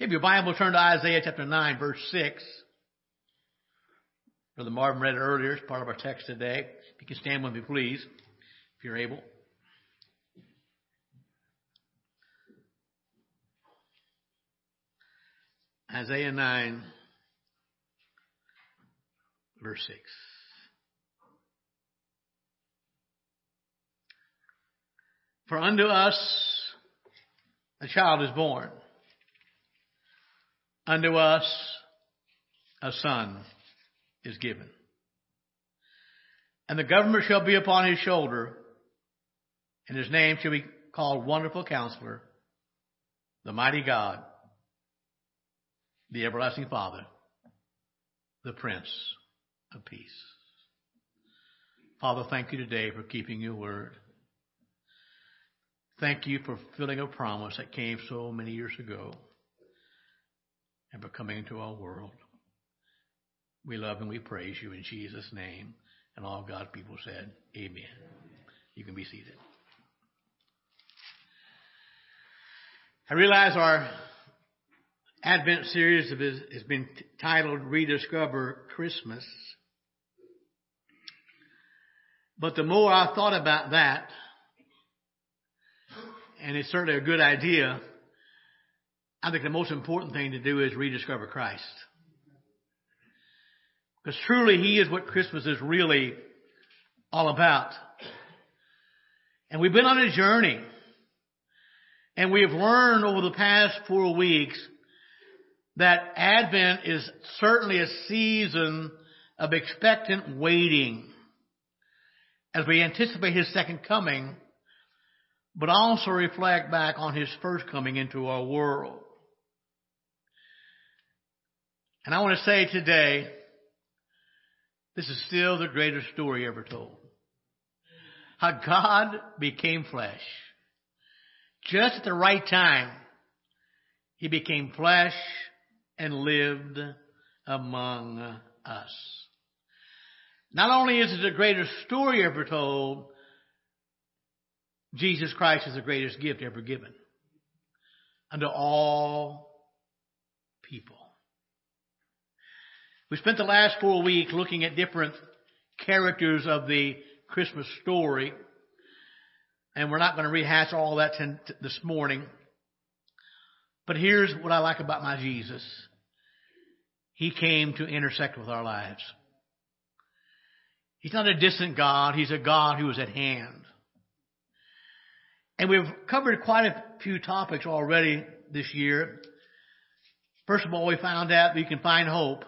If your Bible, turn to Isaiah chapter 9, verse 6. Brother Marvin read it earlier. It's part of our text today. If you can stand with me, please, if you're able. Isaiah 9, verse 6. For unto us a child is born, unto us a son is given. And the government shall be upon his shoulder, and his name shall be called Wonderful Counselor, the Mighty God, the Everlasting Father, the Prince of Peace. Father, thank you today for keeping your word. Thank you for fulfilling a promise that came so many years ago and for coming into our world. We love and we praise you in Jesus' name. And all God's people said, Amen. You can be seated. I realize our Advent series has been titled Rediscover Christmas. But the more I thought about that, and it's certainly a good idea, I think the most important thing to do is rediscover Christ. Because truly He is what Christmas is really all about. And we've been on a journey. And we have learned over the past four weeks that Advent is certainly a season of expectant waiting as we anticipate His second coming, but also reflect back on His first coming into our world. And I want to say today, this is still the greatest story ever told. How God became flesh. Just at the right time, He became flesh and lived among us. Not only is it the greatest story ever told, Jesus Christ is the greatest gift ever given unto all people. We spent the last four weeks looking at different characters of the Christmas story, and we're not going to rehash all that this morning. But here's what I like about my Jesus. He came to intersect with our lives. He's not a distant God. He's a God who is at hand. And we've covered quite a few topics already this year. First of all, we found out that you can find hope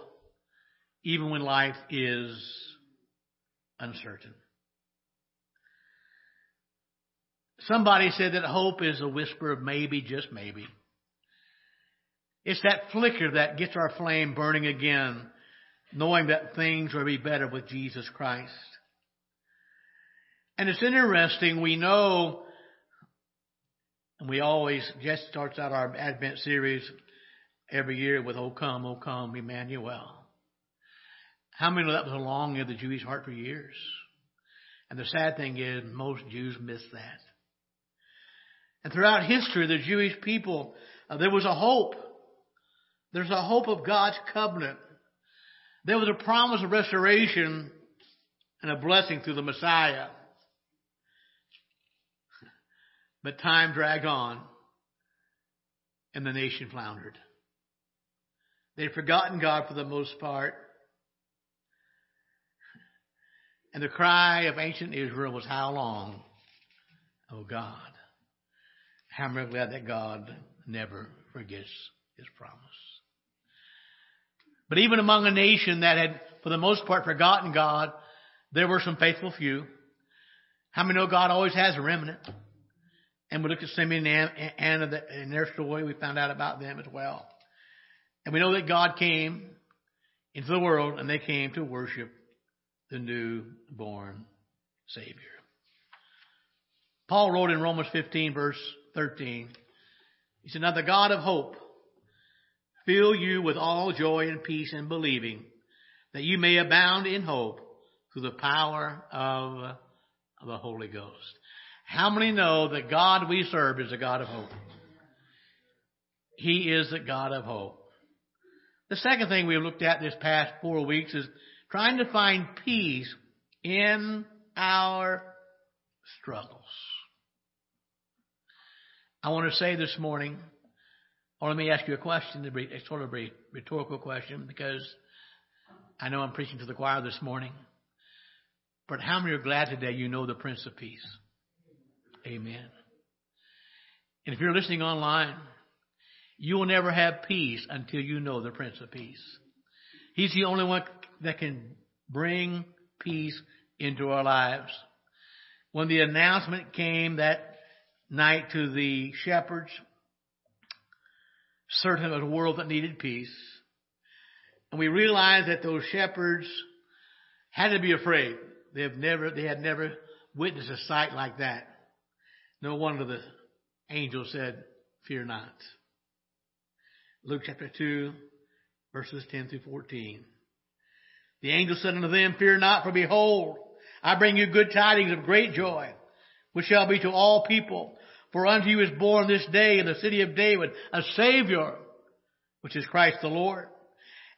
even when life is uncertain. Somebody said that hope is a whisper of maybe, just maybe. It's that flicker that gets our flame burning again, knowing that things will be better with Jesus Christ. And it's interesting, we know, and we always, Jess starts out our Advent series every year with, O come, O come, Emmanuel. How many know that was a longing of the Jewish heart for years? And the sad thing is, most Jews miss that. And throughout history, the Jewish people, uh, there was a hope. There's a hope of God's covenant. There was a promise of restoration and a blessing through the Messiah. But time dragged on and the nation floundered. They'd forgotten God for the most part. And the cry of ancient Israel was, How long, O God? How am I glad that God never forgets his promise. But even among a nation that had, for the most part, forgotten God, there were some faithful few. How many know God always has a remnant? And we looked at Simeon and Anna in their story. We found out about them as well. And we know that God came into the world and they came to worship the newborn Savior. Paul wrote in Romans 15 verse 13, he said, Now the God of hope fill you with all joy and peace in believing that you may abound in hope through the power of the Holy Ghost. How many know that God we serve is a God of hope? He is the God of hope. The second thing we've looked at this past four weeks is trying to find peace in our struggles. I want to say this morning, or let me ask you a question, a sort of a rhetorical question, because I know I'm preaching to the choir this morning. But how many are glad today you know the Prince of Peace? Amen. And if you're listening online, you will never have peace until you know the Prince of Peace. He's the only one that can bring peace into our lives. When the announcement came that night to the shepherds, certain of a world that needed peace, and we realized that those shepherds had to be afraid. They have never, they had never witnessed a sight like that. No wonder the angel said, fear not. Luke chapter 2, verses 10 through 14. The angel said unto them, Fear not, for behold, I bring you good tidings of great joy, which shall be to all people. For unto you is born this day in the city of David a Savior, which is Christ the Lord.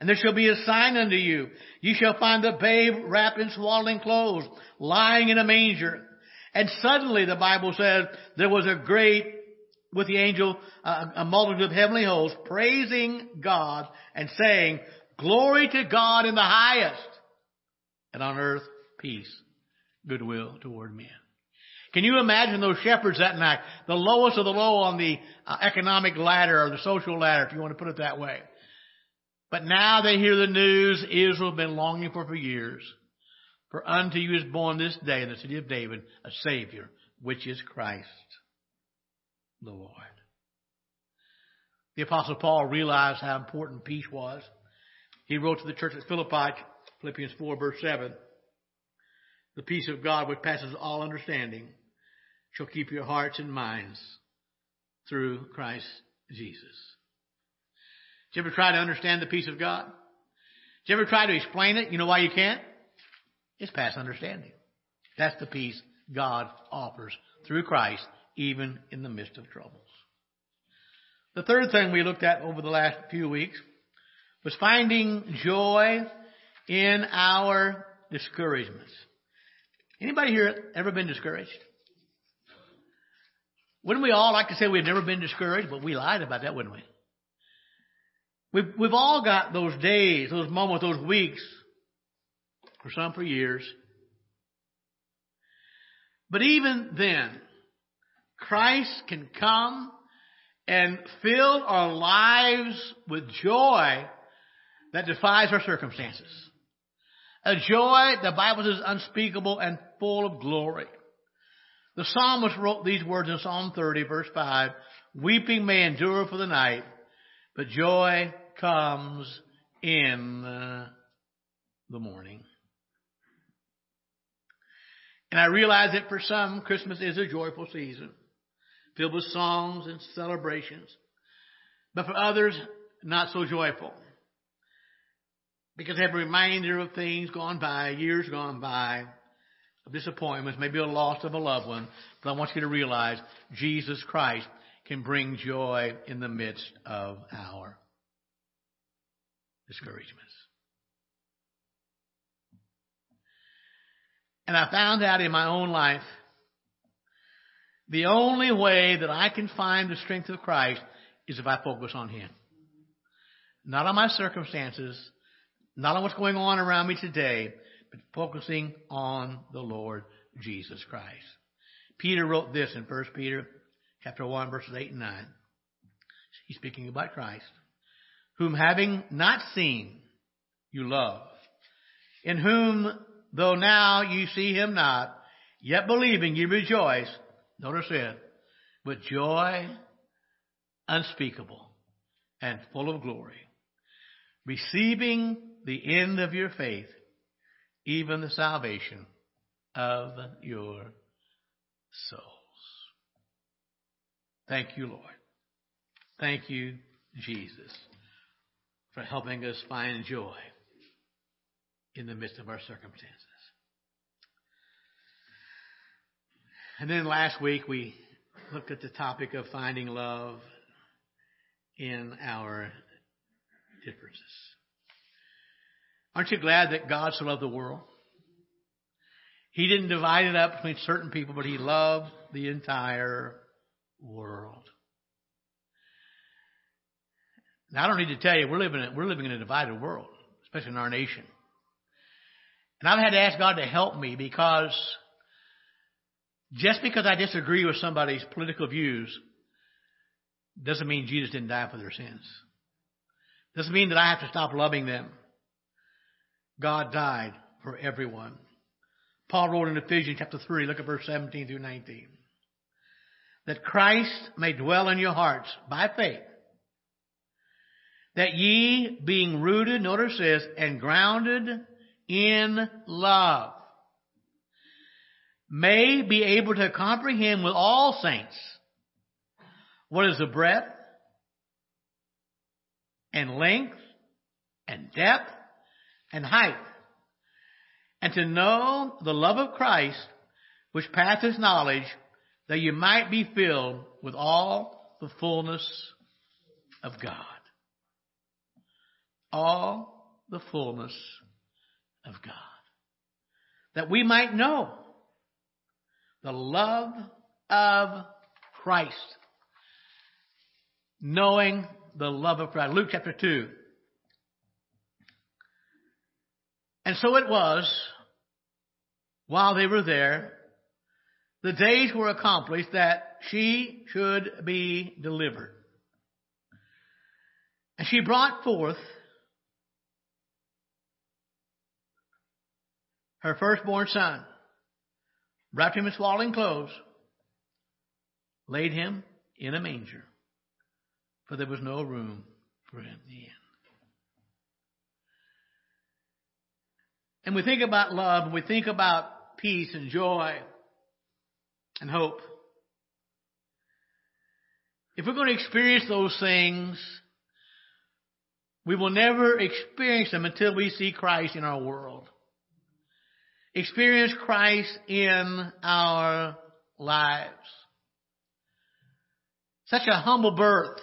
And there shall be a sign unto you. You shall find the babe wrapped in swaddling clothes, lying in a manger. And suddenly, the Bible says, there was a great, with the angel, uh, a multitude of heavenly hosts, praising God and saying, Glory to God in the highest, and on earth peace, goodwill toward men. Can you imagine those shepherds that night, the lowest of the low on the uh, economic ladder or the social ladder, if you want to put it that way? But now they hear the news Israel has been longing for for years. For unto you is born this day in the city of David a Savior, which is Christ the Lord. The Apostle Paul realized how important peace was. He wrote to the church at Philippi, Philippians 4, verse 7, The peace of God, which passes all understanding, shall keep your hearts and minds through Christ Jesus. Did you ever try to understand the peace of God? Did you ever try to explain it? You know why you can't? It's past understanding. That's the peace God offers through Christ, even in the midst of troubles. The third thing we looked at over the last few weeks was finding joy in our discouragements. Anybody here ever been discouraged? Wouldn't we all like to say we've never been discouraged? But we lied about that, wouldn't we? We've, we've all got those days, those moments, those weeks, for some for years. But even then, Christ can come and fill our lives with joy that defies our circumstances. A joy, the Bible says, unspeakable and full of glory. The psalmist wrote these words in Psalm 30, verse 5, Weeping may endure for the night, but joy comes in the morning. And I realize that for some, Christmas is a joyful season, filled with songs and celebrations. But for others, not so joyful because they have a reminder of things gone by, years gone by, of disappointments, maybe a loss of a loved one. But I want you to realize Jesus Christ can bring joy in the midst of our discouragements. And I found out in my own life the only way that I can find the strength of Christ is if I focus on Him. Not on my circumstances, not on what's going on around me today, but focusing on the Lord Jesus Christ. Peter wrote this in 1 Peter chapter 1 verses 8 and 9. He's speaking about Christ, whom having not seen, you love, in whom though now you see him not, yet believing you rejoice, notice it, with joy unspeakable and full of glory, receiving the end of your faith, even the salvation of your souls. Thank you, Lord. Thank you, Jesus, for helping us find joy in the midst of our circumstances. And then last week we looked at the topic of finding love. in our differences. Aren't you glad that God so loved the world? He didn't divide it up between certain people, but He loved the entire world. Now, I don't need to tell you, we're living, in, we're living in a divided world, especially in our nation. And I've had to ask God to help me because just because I disagree with somebody's political views doesn't mean Jesus didn't die for their sins. Doesn't mean that I have to stop loving them. God died for everyone. Paul wrote in Ephesians chapter 3, look at verse 17 through 19. That Christ may dwell in your hearts by faith. That ye, being rooted, notice this, and grounded in love, may be able to comprehend with all saints what is the breadth and length and depth and height, and to know the love of Christ, which passes knowledge, that you might be filled with all the fullness of God. All the fullness of God. That we might know the love of Christ. Knowing the love of Christ. Luke chapter 2. And so it was, while they were there, the days were accomplished that she should be delivered. And she brought forth her firstborn son, wrapped him in swaddling clothes, laid him in a manger, for there was no room for him in the inn. And we think about love, and we think about peace and joy and hope. If we're going to experience those things, we will never experience them until we see Christ in our world. Experience Christ in our lives. Such a humble birth.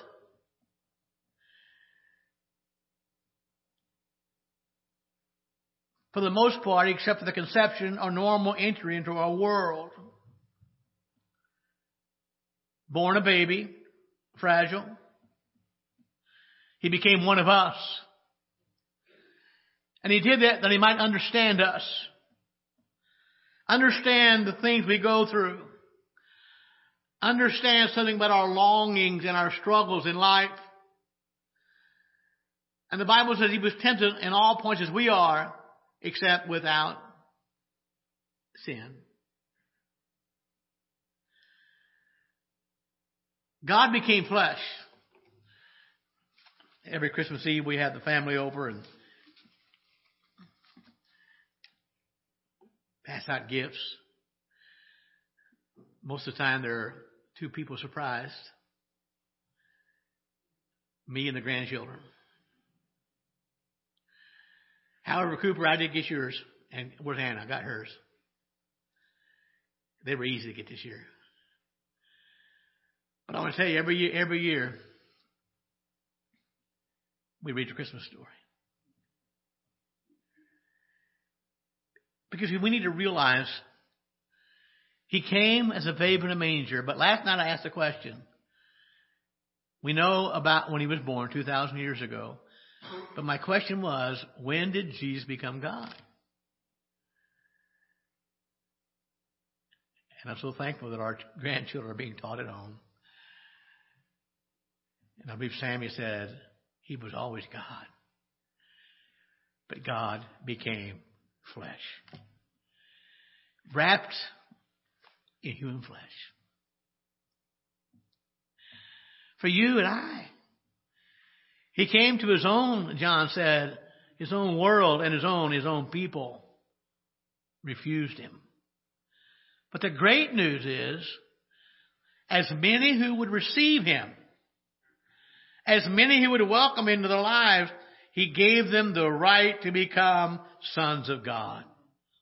For the most part, except for the conception or normal entry into our world. Born a baby, fragile. He became one of us. And he did that that he might understand us. Understand the things we go through. Understand something about our longings and our struggles in life. And the Bible says he was tempted in all points as we are, except without sin. God became flesh. Every Christmas Eve we have the family over and pass out gifts. Most of the time there are two people surprised. Me and the grandchildren. However, Cooper, I did get yours. And where's Hannah? I got hers. They were easy to get this year. But I want to tell you, every year, every year, we read the Christmas story. Because we need to realize he came as a babe in a manger. But last night I asked a question. We know about when he was born 2,000 years ago. But my question was, when did Jesus become God? And I'm so thankful that our grandchildren are being taught at home. And I believe Sammy said, he was always God. But God became flesh. Wrapped in human flesh. For you and I. He came to his own, John said, his own world and his own, his own people refused him. But the great news is, as many who would receive him, as many who would welcome into their lives, he gave them the right to become sons of God.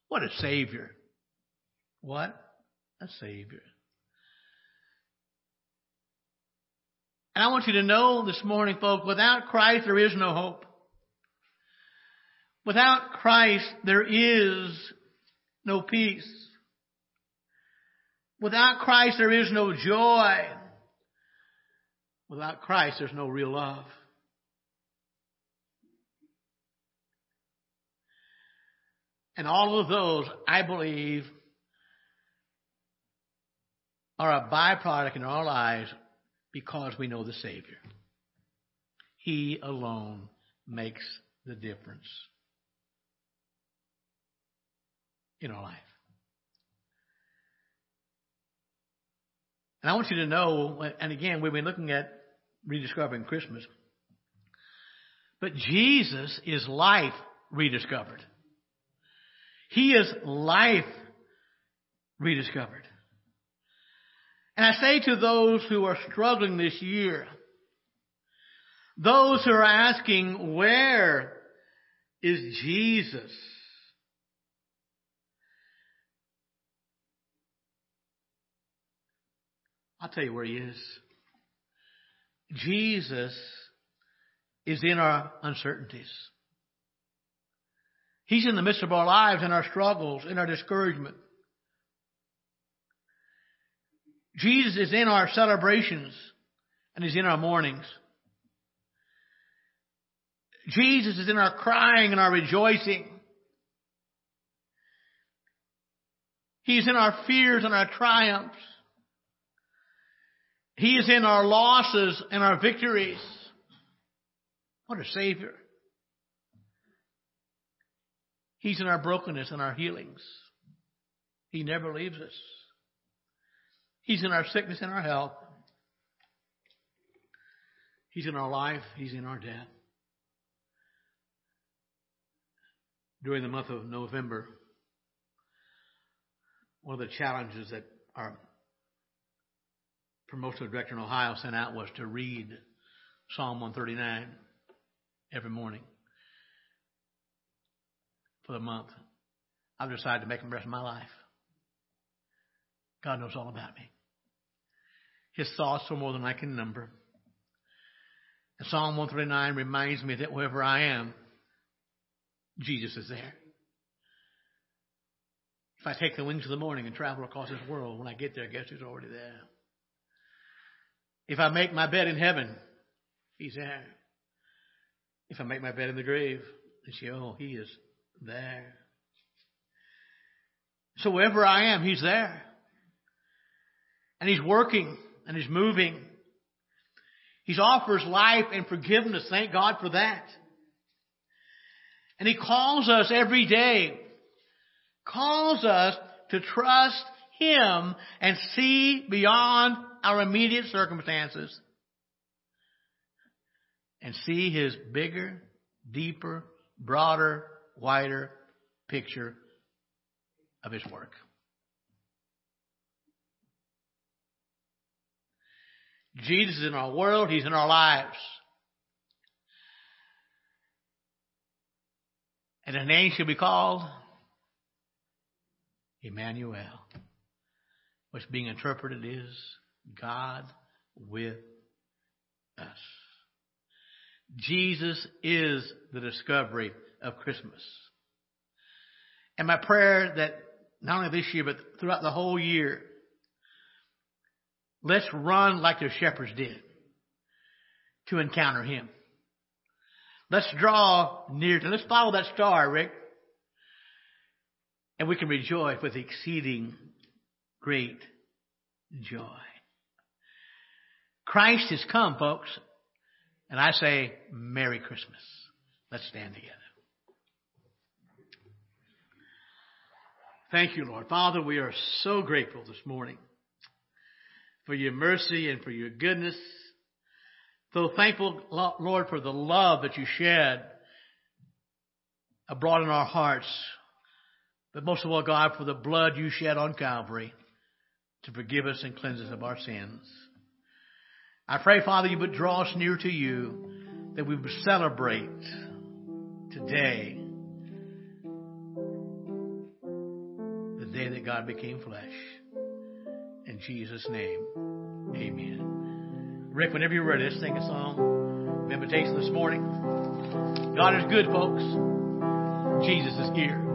What a Savior. What a Savior. And I want you to know this morning, folks, without Christ, there is no hope. Without Christ, there is no peace. Without Christ, there is no joy. Without Christ, there's no real love. And all of those, I believe, are a byproduct in our lives because we know the Savior. He alone makes the difference in our life. And I want you to know, and again, we've been looking at rediscovering Christmas, but Jesus is life rediscovered. He is life rediscovered. And I say to those who are struggling this year, those who are asking, where is Jesus? I'll tell you where he is. Jesus is in our uncertainties. He's in the midst of our lives, in our struggles, in our discouragement. Jesus is in our celebrations and He's in our mournings. Jesus is in our crying and our rejoicing. He's in our fears and our triumphs. He is in our losses and our victories. What a Savior. He's in our brokenness and our healings. He never leaves us. He's in our sickness and our health. He's in our life. He's in our death. During the month of November, one of the challenges that our promotional director in Ohio sent out was to read Psalm 139 every morning for the month. I've decided to make them the rest of my life. God knows all about me. His thoughts are more than I can number. And Psalm 139 reminds me that wherever I am, Jesus is there. If I take the wings of the morning and travel across this world, when I get there, guess who's already there? If I make my bed in heaven, He's there. If I make my bed in the grave, and oh, He is there. So wherever I am, He's there. And He's working and He's moving. He offers life and forgiveness. Thank God for that. And He calls us every day, calls us to trust Him and see beyond our immediate circumstances and see His bigger, deeper, broader, wider picture of his work. Jesus is in our world, he's in our lives. And a name should be called Emmanuel, which being interpreted is God with us. Jesus is the discovery of Christmas. And my prayer that not only this year, but throughout the whole year, let's run like the shepherds did to encounter Him. Let's draw near to, let's follow that star, Rick. And we can rejoice with exceeding great joy. Christ has come, folks. And I say, Merry Christmas. Let's stand together. Thank you, Lord. Father, we are so grateful this morning for your mercy and for your goodness. So thankful, Lord, for the love that you shed abroad in our hearts. But most of all, God, for the blood you shed on Calvary to forgive us and cleanse us of our sins. I pray, Father, you would draw us near to you, that we would celebrate today the day that God became flesh. In Jesus' name, amen. Rick, whenever you're ready, let's sing a song invitation this morning. God is good, folks. Jesus is here.